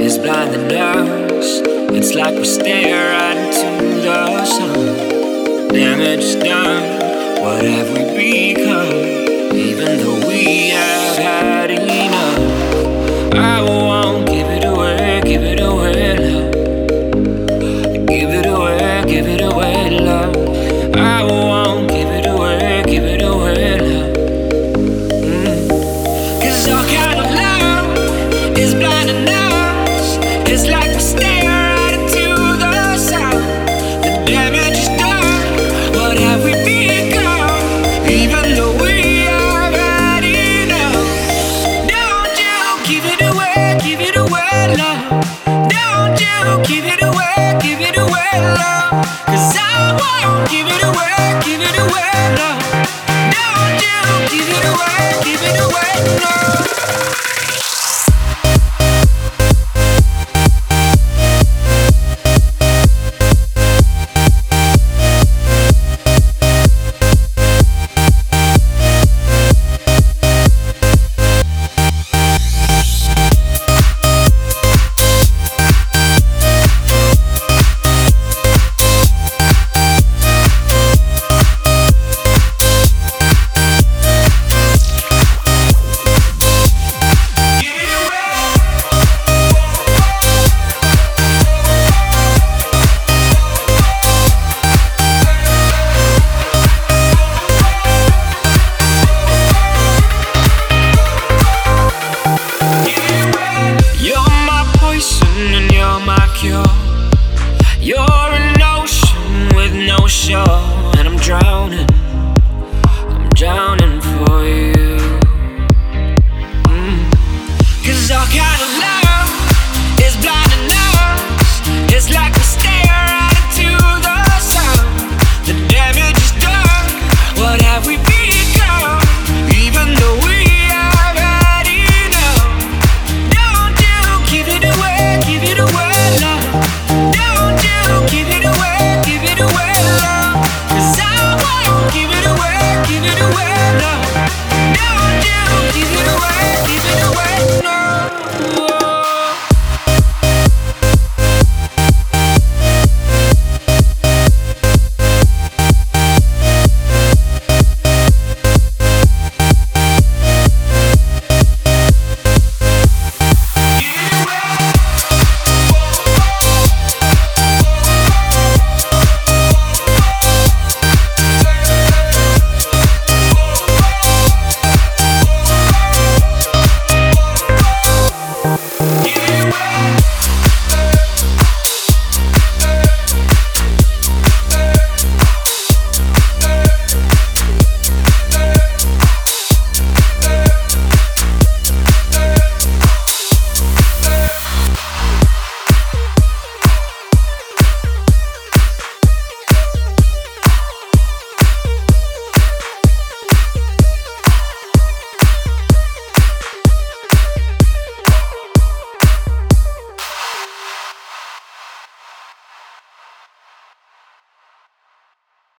is blinding us. It's like we stare right into the sun. Damage done. What have we